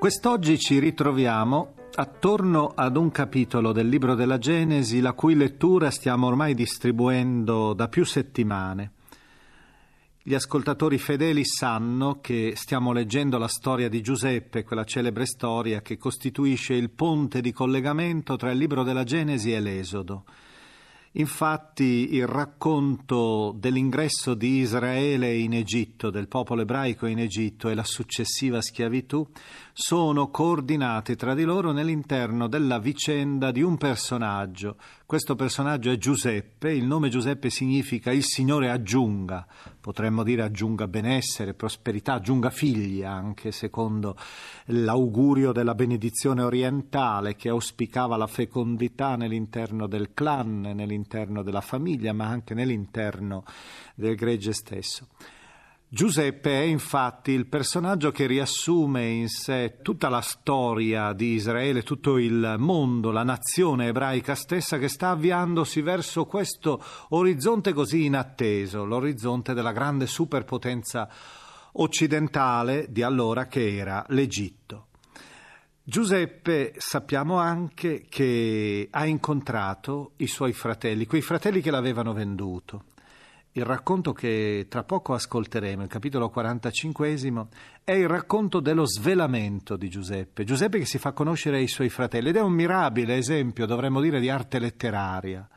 Quest'oggi ci ritroviamo attorno ad un capitolo del libro della Genesi la cui lettura stiamo ormai distribuendo da più settimane. Gli ascoltatori fedeli sanno che stiamo leggendo la storia di Giuseppe, quella celebre storia che costituisce il ponte di collegamento tra il libro della Genesi e l'Esodo. Infatti il racconto dell'ingresso di Israele in Egitto, del popolo ebraico in Egitto e la successiva schiavitù sono coordinati tra di loro nell'interno della vicenda di un personaggio. Questo personaggio è Giuseppe, il nome Giuseppe significa il Signore aggiunga, potremmo dire aggiunga benessere, prosperità, aggiunga figli anche secondo l'augurio della benedizione orientale che auspicava la fecondità nell'interno del clan, nell'interno della famiglia, ma anche nell'interno del gregge stesso. Giuseppe è infatti il personaggio che riassume in sé tutta la storia di Israele, tutto il mondo, la nazione ebraica stessa che sta avviandosi verso questo orizzonte così inatteso, l'orizzonte della grande superpotenza occidentale di allora che era l'Egitto. Giuseppe sappiamo anche che ha incontrato i suoi fratelli, quei fratelli che l'avevano venduto. Il racconto che tra poco ascolteremo, il capitolo 45, è il racconto dello svelamento di Giuseppe. Giuseppe che si fa conoscere ai suoi fratelli ed è un mirabile esempio, dovremmo dire, di arte letteraria.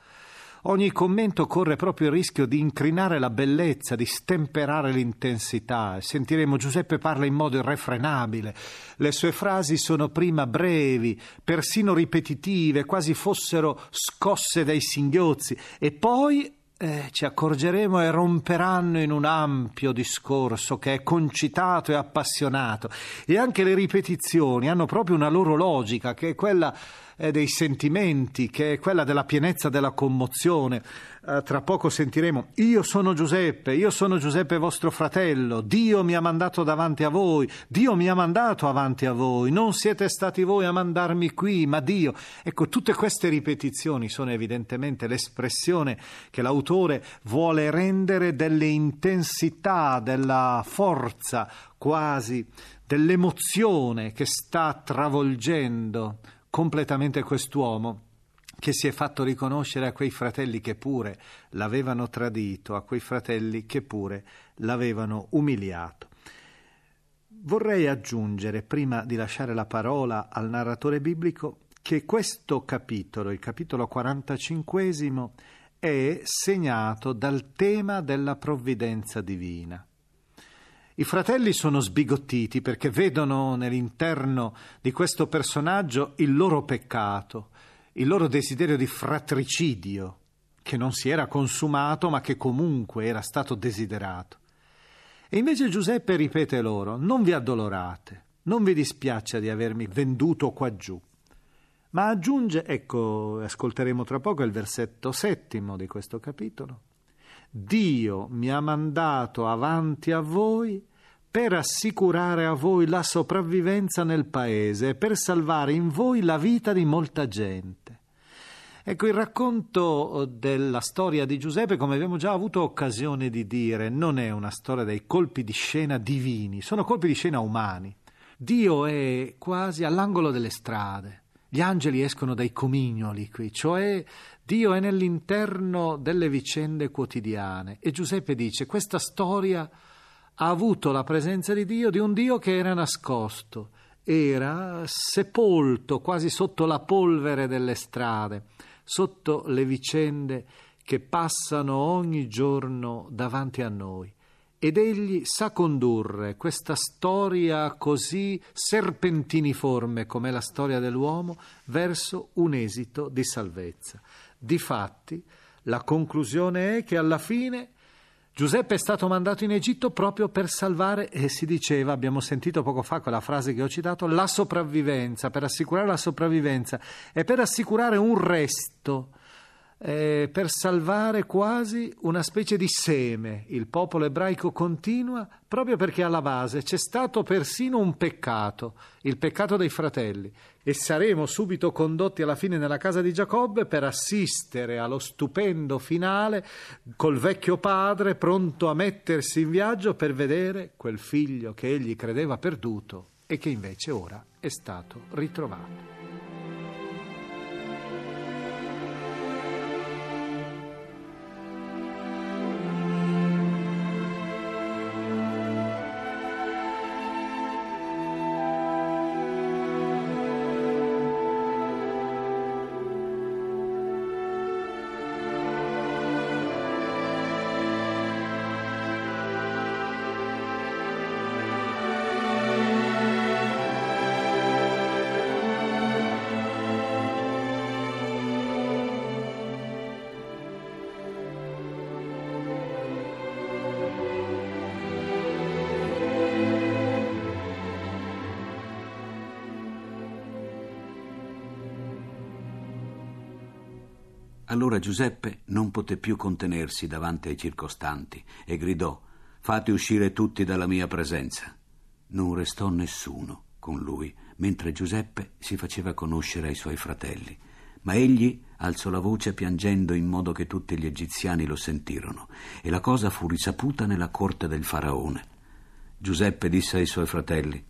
Ogni commento corre proprio il rischio di incrinare la bellezza, di stemperare l'intensità. Sentiremo Giuseppe parla in modo irrefrenabile. Le sue frasi sono prima brevi, persino ripetitive, quasi fossero scosse dai singhiozzi, e poi eh, ci accorgeremo e romperanno in un ampio discorso che è concitato e appassionato. E anche le ripetizioni hanno proprio una loro logica che è quella eh, dei sentimenti, che è quella della pienezza della commozione. Eh, tra poco sentiremo io sono Giuseppe, io sono Giuseppe vostro fratello, Dio mi ha mandato davanti a voi, Dio mi ha mandato avanti a voi, non siete stati voi a mandarmi qui, ma Dio. Ecco, tutte queste ripetizioni sono evidentemente l'espressione che l'autore vuole rendere delle intensità, della forza quasi, dell'emozione che sta travolgendo completamente quest'uomo che si è fatto riconoscere a quei fratelli che pure l'avevano tradito, a quei fratelli che pure l'avevano umiliato. Vorrei aggiungere, prima di lasciare la parola al narratore biblico, che questo capitolo, il capitolo 45, è segnato dal tema della provvidenza divina. I fratelli sono sbigottiti perché vedono nell'interno di questo personaggio il loro peccato, il loro desiderio di fratricidio, che non si era consumato ma che comunque era stato desiderato. E invece Giuseppe ripete loro, non vi addolorate, non vi dispiaccia di avermi venduto qua giù. Ma aggiunge, ecco, ascolteremo tra poco il versetto settimo di questo capitolo. Dio mi ha mandato avanti a voi per assicurare a voi la sopravvivenza nel paese e per salvare in voi la vita di molta gente. Ecco, il racconto della storia di Giuseppe, come abbiamo già avuto occasione di dire, non è una storia dei colpi di scena divini, sono colpi di scena umani. Dio è quasi all'angolo delle strade. Gli angeli escono dai comignoli qui, cioè Dio è nell'interno delle vicende quotidiane. E Giuseppe dice: Questa storia ha avuto la presenza di Dio, di un Dio che era nascosto, era sepolto quasi sotto la polvere delle strade sotto le vicende che passano ogni giorno davanti a noi. Ed egli sa condurre questa storia così serpentiniforme come la storia dell'uomo verso un esito di salvezza. Difatti, la conclusione è che alla fine Giuseppe è stato mandato in Egitto proprio per salvare, e si diceva, abbiamo sentito poco fa quella frase che ho citato, la sopravvivenza, per assicurare la sopravvivenza e per assicurare un resto eh, per salvare quasi una specie di seme. Il popolo ebraico continua proprio perché alla base c'è stato persino un peccato, il peccato dei fratelli, e saremo subito condotti alla fine nella casa di Giacobbe per assistere allo stupendo finale col vecchio padre pronto a mettersi in viaggio per vedere quel figlio che egli credeva perduto e che invece ora è stato ritrovato. Allora Giuseppe non poté più contenersi davanti ai circostanti e gridò Fate uscire tutti dalla mia presenza. Non restò nessuno con lui, mentre Giuseppe si faceva conoscere ai suoi fratelli. Ma egli alzò la voce piangendo in modo che tutti gli egiziani lo sentirono, e la cosa fu risaputa nella corte del faraone. Giuseppe disse ai suoi fratelli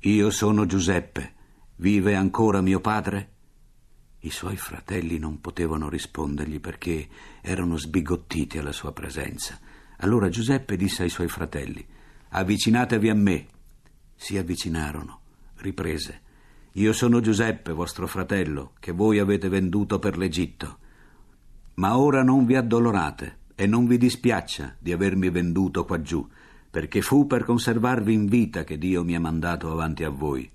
Io sono Giuseppe, vive ancora mio padre? I suoi fratelli non potevano rispondergli perché erano sbigottiti alla sua presenza. Allora Giuseppe disse ai suoi fratelli: Avvicinatevi a me. Si avvicinarono. Riprese: Io sono Giuseppe, vostro fratello, che voi avete venduto per l'Egitto. Ma ora non vi addolorate e non vi dispiaccia di avermi venduto qua giù, perché fu per conservarvi in vita che Dio mi ha mandato avanti a voi.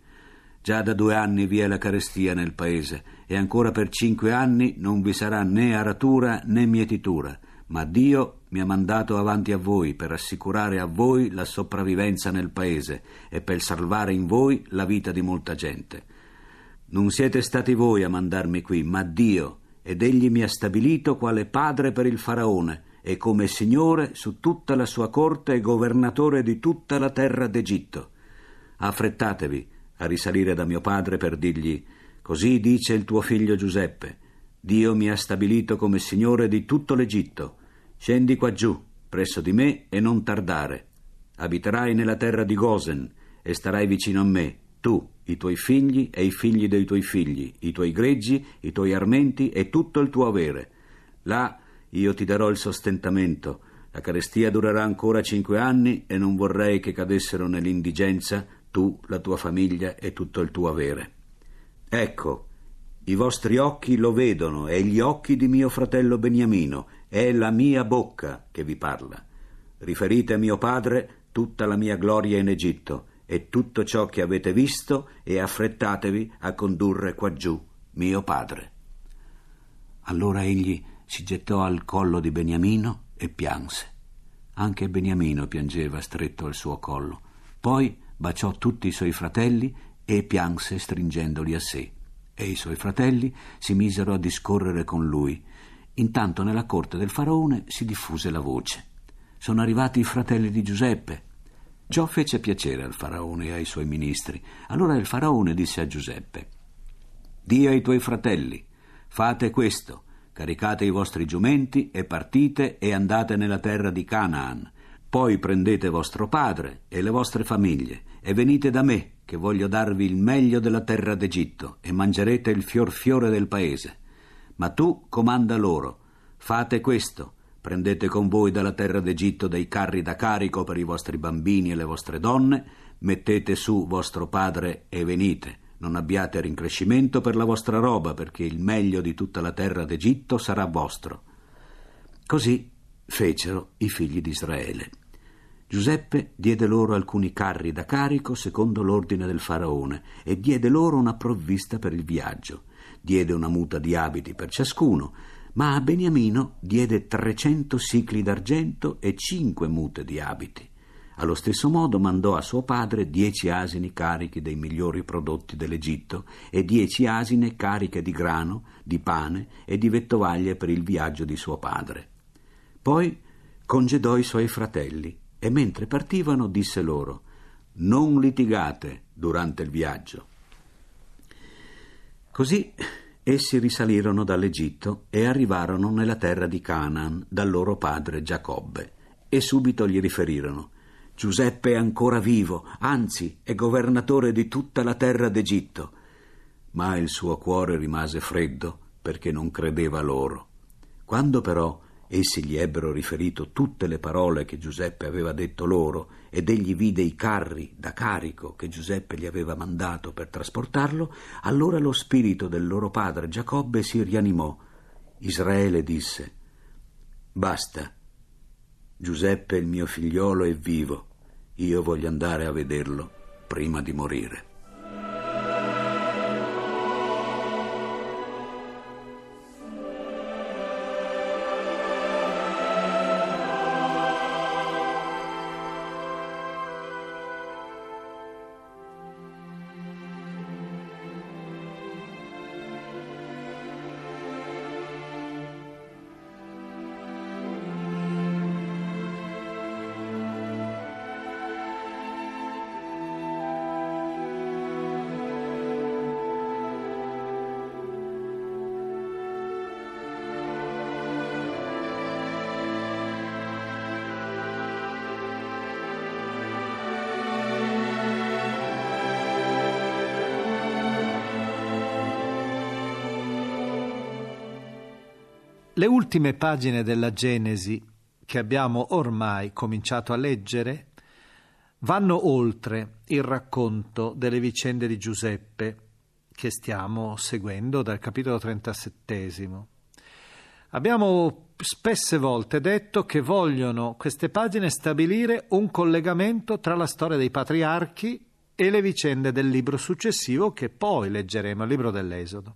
Già da due anni vi è la carestia nel paese e ancora per cinque anni non vi sarà né aratura né mietitura, ma Dio mi ha mandato avanti a voi per assicurare a voi la sopravvivenza nel paese e per salvare in voi la vita di molta gente. Non siete stati voi a mandarmi qui, ma Dio, ed egli mi ha stabilito quale padre per il faraone e come signore su tutta la sua corte e governatore di tutta la terra d'Egitto. Affrettatevi a risalire da mio padre per dirgli Così dice il tuo figlio Giuseppe, Dio mi ha stabilito come Signore di tutto l'Egitto. Scendi qua giù, presso di me, e non tardare. Abiterai nella terra di Gosen e starai vicino a me, tu, i tuoi figli e i figli dei tuoi figli, i tuoi greggi, i tuoi armenti e tutto il tuo avere. Là io ti darò il sostentamento, La carestia durerà ancora cinque anni e non vorrei che cadessero nell'indigenza tu, la tua famiglia e tutto il tuo avere. Ecco, i vostri occhi lo vedono, e gli occhi di mio fratello Beniamino, è la mia bocca che vi parla. Riferite a mio padre tutta la mia gloria in Egitto e tutto ciò che avete visto e affrettatevi a condurre quaggiù mio padre. Allora egli si gettò al collo di Beniamino e pianse. Anche Beniamino piangeva stretto al suo collo. Poi baciò tutti i suoi fratelli e pianse stringendoli a sé. E i suoi fratelli si misero a discorrere con lui. Intanto nella corte del faraone si diffuse la voce. Sono arrivati i fratelli di Giuseppe. Ciò fece piacere al faraone e ai suoi ministri. Allora il faraone disse a Giuseppe: Dì ai tuoi fratelli, fate questo caricate i vostri giumenti e partite e andate nella terra di Canaan. Poi prendete vostro padre e le vostre famiglie e venite da me, che voglio darvi il meglio della terra d'Egitto, e mangerete il fior fiore del paese. Ma tu comanda loro, fate questo, prendete con voi dalla terra d'Egitto dei carri da carico per i vostri bambini e le vostre donne, mettete su vostro padre e venite non abbiate rincrescimento per la vostra roba, perché il meglio di tutta la terra d'Egitto sarà vostro. Così fecero i figli di Israele. Giuseppe diede loro alcuni carri da carico secondo l'ordine del faraone e diede loro una provvista per il viaggio. Diede una muta di abiti per ciascuno, ma a Beniamino diede trecento sicli d'argento e cinque mute di abiti. Allo stesso modo mandò a suo padre dieci asini carichi dei migliori prodotti dell'Egitto e dieci asine cariche di grano, di pane e di vettovaglie per il viaggio di suo padre. Poi congedò i suoi fratelli e mentre partivano disse loro Non litigate durante il viaggio. Così essi risalirono dall'Egitto e arrivarono nella terra di Canaan dal loro padre Giacobbe e subito gli riferirono Giuseppe è ancora vivo, anzi è governatore di tutta la terra d'Egitto. Ma il suo cuore rimase freddo perché non credeva loro. Quando però essi gli ebbero riferito tutte le parole che Giuseppe aveva detto loro ed egli vide i carri da carico che Giuseppe gli aveva mandato per trasportarlo, allora lo spirito del loro padre Giacobbe si rianimò. Israele disse: Basta, Giuseppe, il mio figliolo, è vivo. Io voglio andare a vederlo prima di morire. Le ultime pagine della Genesi che abbiamo ormai cominciato a leggere vanno oltre il racconto delle vicende di Giuseppe che stiamo seguendo dal capitolo 37. Abbiamo spesse volte detto che vogliono queste pagine stabilire un collegamento tra la storia dei patriarchi e le vicende del libro successivo che poi leggeremo, il libro dell'Esodo.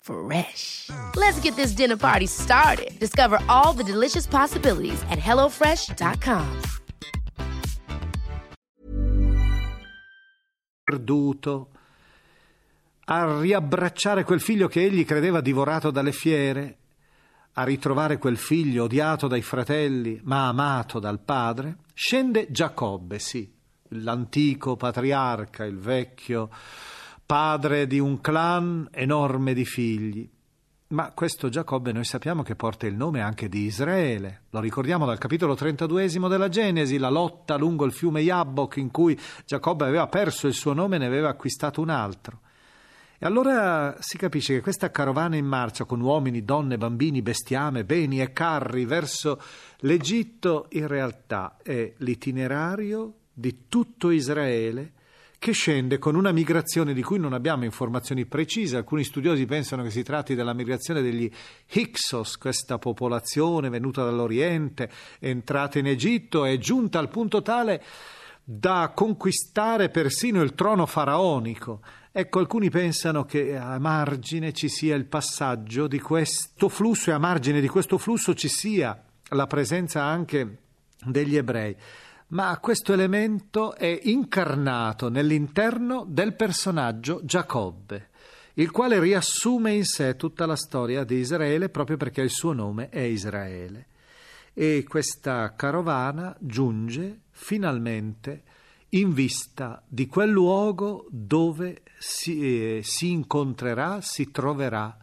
Fresh. Let's get this dinner party started. Discover all the delicious possibilities at hellofresh.com. Perduto a riabbracciare quel figlio che egli credeva divorato dalle fiere, a ritrovare quel figlio odiato dai fratelli ma amato dal padre, scende Giacobbe, sì, l'antico patriarca, il vecchio padre di un clan enorme di figli. Ma questo Giacobbe noi sappiamo che porta il nome anche di Israele. Lo ricordiamo dal capitolo 32 della Genesi, la lotta lungo il fiume Jabbok in cui Giacobbe aveva perso il suo nome e ne aveva acquistato un altro. E allora si capisce che questa carovana in marcia con uomini, donne, bambini, bestiame, beni e carri verso l'Egitto in realtà è l'itinerario di tutto Israele che scende con una migrazione di cui non abbiamo informazioni precise. Alcuni studiosi pensano che si tratti della migrazione degli Hyksos, questa popolazione venuta dall'Oriente, entrata in Egitto e giunta al punto tale da conquistare persino il trono faraonico. Ecco, alcuni pensano che a margine ci sia il passaggio di questo flusso e a margine di questo flusso ci sia la presenza anche degli ebrei. Ma questo elemento è incarnato nell'interno del personaggio Giacobbe, il quale riassume in sé tutta la storia di Israele proprio perché il suo nome è Israele. E questa carovana giunge finalmente in vista di quel luogo dove si, eh, si incontrerà, si troverà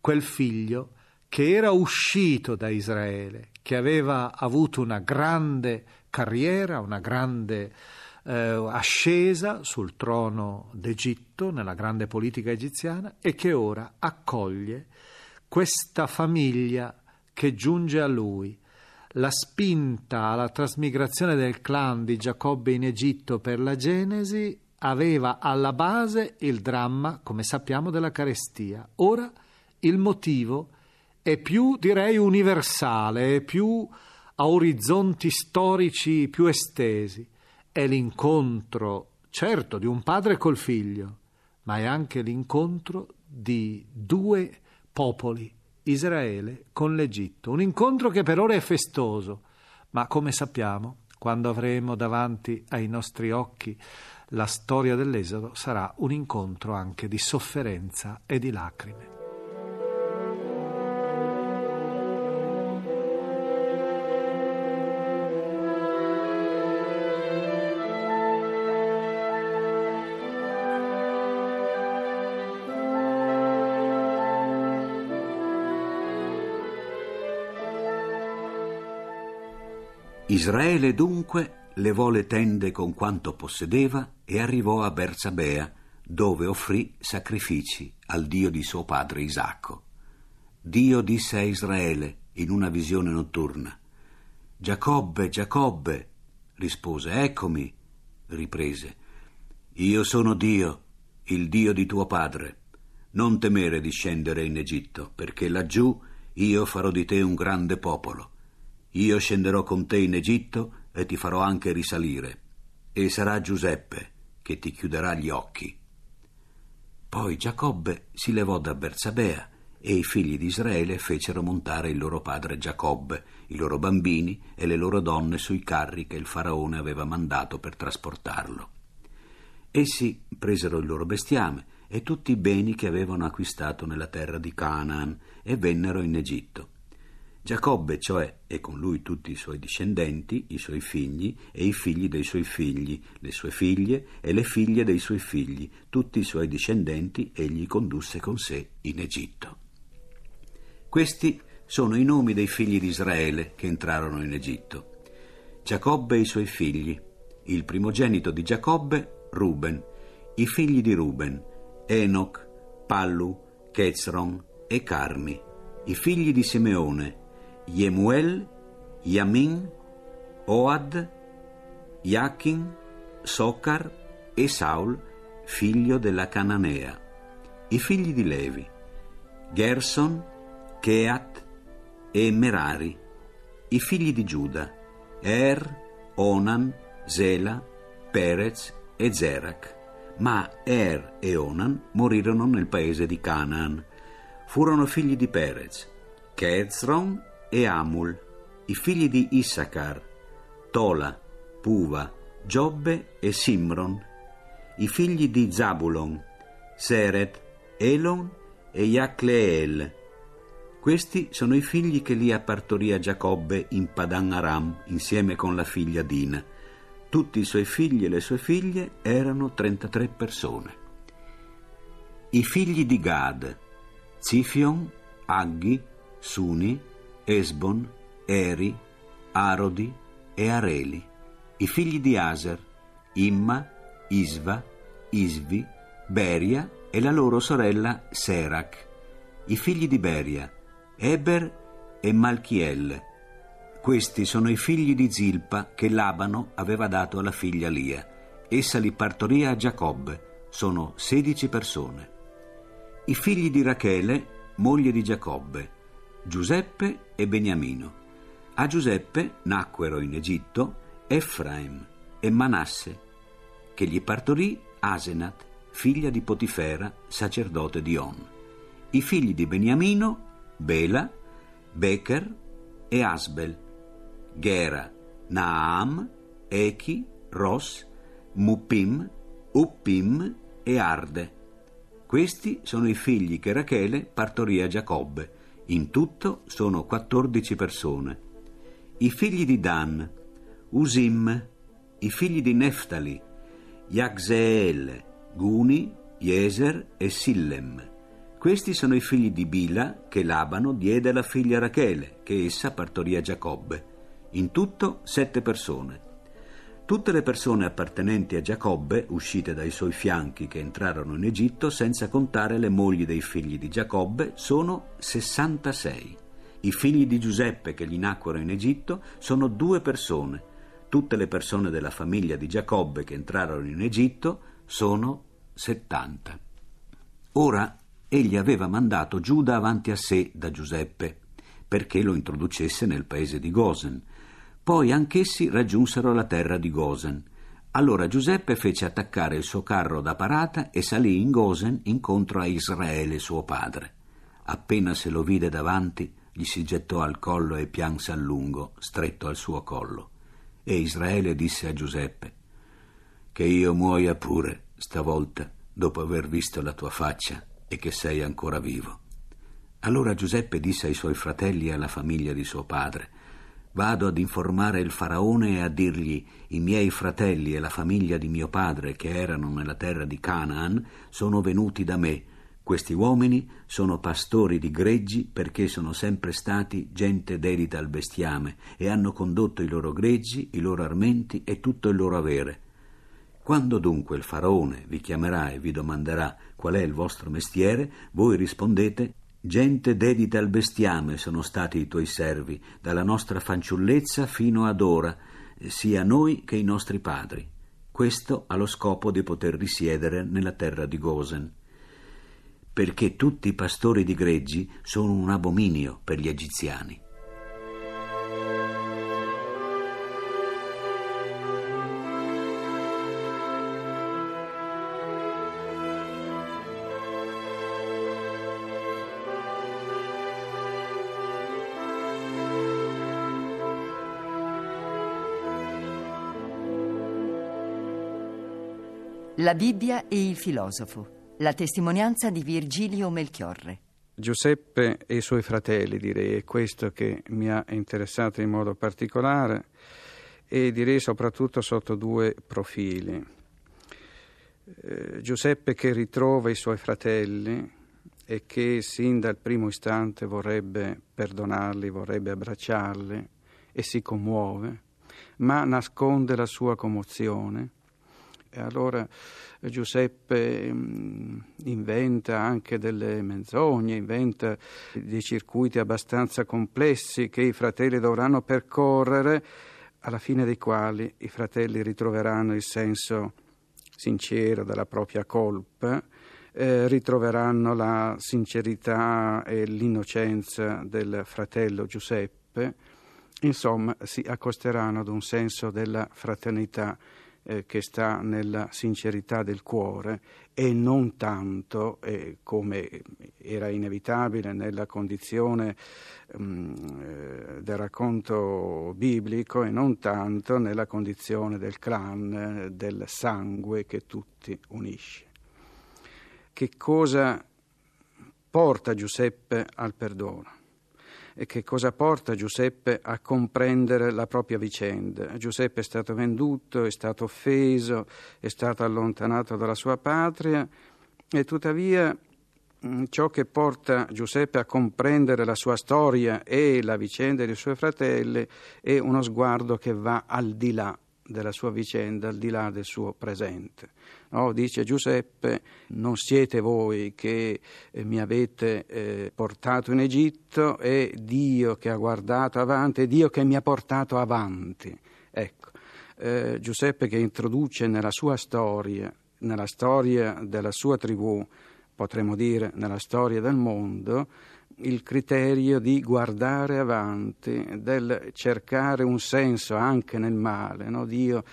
quel figlio che era uscito da Israele, che aveva avuto una grande carriera, una grande eh, ascesa sul trono d'Egitto, nella grande politica egiziana, e che ora accoglie questa famiglia che giunge a lui la spinta alla trasmigrazione del clan di Giacobbe in Egitto per la Genesi aveva alla base il dramma, come sappiamo, della carestia. Ora il motivo è più, direi, universale, è più a orizzonti storici più estesi. È l'incontro, certo, di un padre col figlio, ma è anche l'incontro di due popoli Israele con l'Egitto. Un incontro che per ora è festoso, ma come sappiamo, quando avremo davanti ai nostri occhi la storia dell'Esodo, sarà un incontro anche di sofferenza e di lacrime. Israele dunque levò le tende con quanto possedeva e arrivò a Bersabea, dove offrì sacrifici al Dio di suo padre Isacco. Dio disse a Israele in una visione notturna: Giacobbe, Giacobbe, rispose, eccomi, riprese. Io sono Dio, il Dio di tuo padre. Non temere di scendere in Egitto, perché laggiù io farò di te un grande popolo. Io scenderò con te in Egitto e ti farò anche risalire, e sarà Giuseppe che ti chiuderà gli occhi. Poi Giacobbe si levò da Bersabea e i figli di Israele fecero montare il loro padre Giacobbe, i loro bambini e le loro donne sui carri che il faraone aveva mandato per trasportarlo. Essi presero il loro bestiame e tutti i beni che avevano acquistato nella terra di Canaan e vennero in Egitto. Giacobbe, cioè, e con lui tutti i suoi discendenti, i suoi figli e i figli dei suoi figli, le sue figlie e le figlie dei suoi figli, tutti i suoi discendenti, egli condusse con sé in Egitto. Questi sono i nomi dei figli di Israele che entrarono in Egitto. Giacobbe e i suoi figli, il primogenito di Giacobbe, Ruben, i figli di Ruben, Enoch, Pallu, Chetzron e Carmi, i figli di Simeone, Yemuel, Yamin, Oad, Yakin, Socar e Saul figlio della Cananea. I figli di Levi, Gerson, Keat e Merari. I figli di Giuda, Er, Onan, Zela, Perez e Zerac. Ma Er e Onan morirono nel paese di Canaan. Furono figli di Perez, Kezron e Amul, i figli di Issachar, Tola, Puva, Giobbe e Simron, i figli di Zabulon, Seret, Elon e Yacleel. Questi sono i figli che Lia partorì a Giacobbe in Padan Aram insieme con la figlia Dina. Tutti i suoi figli e le sue figlie erano 33 persone. I figli di Gad, Zifion, Aggi, Suni, Esbon, Eri, Arodi e Areli. I figli di Aser, Imma, Isva, Isvi, Beria e la loro sorella Serac. I figli di Beria, Eber e Malchiel. Questi sono i figli di Zilpa che Labano aveva dato alla figlia Lia. Essa li partorì a Giacobbe. Sono sedici persone. I figli di Rachele, moglie di Giacobbe, Giuseppe e Beniamino. A Giuseppe nacquero in Egitto Efraim e Manasse, che gli partorì Asenat, figlia di Potifera, sacerdote di On. I figli di Beniamino, Bela, Becher e Asbel, Gera, Naam, Echi, Ros, Muppim, Uppim e Arde. Questi sono i figli che Rachele partorì a Giacobbe. In tutto sono 14 persone. I figli di Dan, Usim, i figli di Neftali, Yagzeel, Guni, Jeser e Sillem. Questi sono i figli di Bila che Labano diede alla figlia Rachele, che essa partorì a Giacobbe. In tutto sette persone. Tutte le persone appartenenti a Giacobbe, uscite dai suoi fianchi che entrarono in Egitto, senza contare le mogli dei figli di Giacobbe, sono 66. I figli di Giuseppe che gli nacquero in Egitto sono due persone. Tutte le persone della famiglia di Giacobbe che entrarono in Egitto sono 70. Ora egli aveva mandato Giuda avanti a sé da Giuseppe, perché lo introducesse nel paese di Gosen. Poi anch'essi raggiunsero la terra di Gosen. Allora Giuseppe fece attaccare il suo carro da parata e salì in Gosen incontro a Israele suo padre. Appena se lo vide davanti, gli si gettò al collo e pianse a lungo, stretto al suo collo. E Israele disse a Giuseppe: Che io muoia pure, stavolta, dopo aver visto la tua faccia e che sei ancora vivo. Allora Giuseppe disse ai suoi fratelli e alla famiglia di suo padre: Vado ad informare il faraone e a dirgli: I miei fratelli e la famiglia di mio padre, che erano nella terra di Canaan, sono venuti da me. Questi uomini sono pastori di greggi perché sono sempre stati gente dedita al bestiame e hanno condotto i loro greggi, i loro armenti e tutto il loro avere. Quando dunque il faraone vi chiamerà e vi domanderà qual è il vostro mestiere, voi rispondete Gente dedita al bestiame sono stati i tuoi servi, dalla nostra fanciullezza fino ad ora, sia noi che i nostri padri. Questo allo scopo di poter risiedere nella terra di Gosen. Perché tutti i pastori di greggi sono un abominio per gli egiziani. La Bibbia e il filosofo. La testimonianza di Virgilio Melchiorre. Giuseppe e i suoi fratelli, direi, è questo che mi ha interessato in modo particolare e direi soprattutto sotto due profili. Eh, Giuseppe che ritrova i suoi fratelli e che sin dal primo istante vorrebbe perdonarli, vorrebbe abbracciarli e si commuove, ma nasconde la sua commozione e allora Giuseppe mm, inventa anche delle menzogne, inventa dei circuiti abbastanza complessi che i fratelli dovranno percorrere, alla fine dei quali i fratelli ritroveranno il senso sincero della propria colpa, eh, ritroveranno la sincerità e l'innocenza del fratello Giuseppe, insomma si accosteranno ad un senso della fraternità eh, che sta nella sincerità del cuore e non tanto, eh, come era inevitabile nella condizione um, del racconto biblico, e non tanto nella condizione del clan, del sangue che tutti unisce. Che cosa porta Giuseppe al perdono? E che cosa porta Giuseppe a comprendere la propria vicenda. Giuseppe è stato venduto, è stato offeso, è stato allontanato dalla sua patria e tuttavia mm, ciò che porta Giuseppe a comprendere la sua storia e la vicenda dei suoi fratelli è uno sguardo che va al di là della sua vicenda, al di là del suo presente. No, dice Giuseppe, non siete voi che eh, mi avete eh, portato in Egitto, è Dio che ha guardato avanti, è Dio che mi ha portato avanti. Ecco, eh, Giuseppe che introduce nella sua storia, nella storia della sua tribù, potremmo dire nella storia del mondo, il criterio di guardare avanti, del cercare un senso anche nel male. No? Dio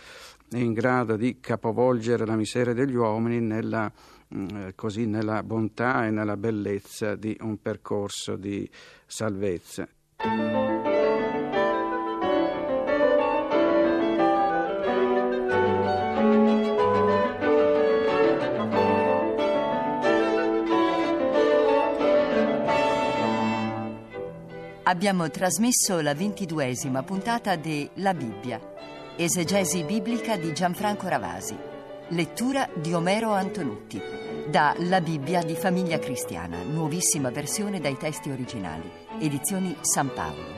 è in grado di capovolgere la miseria degli uomini nella, mm, eh, così, nella bontà e nella bellezza di un percorso di salvezza. Abbiamo trasmesso la ventiduesima puntata di La Bibbia, esegesi biblica di Gianfranco Ravasi, lettura di Omero Antonutti, da La Bibbia di Famiglia Cristiana, nuovissima versione dai testi originali, edizioni San Paolo.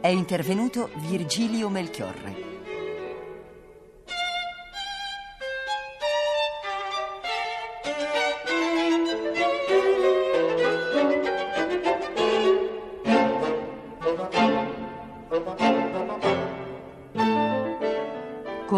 È intervenuto Virgilio Melchiorre.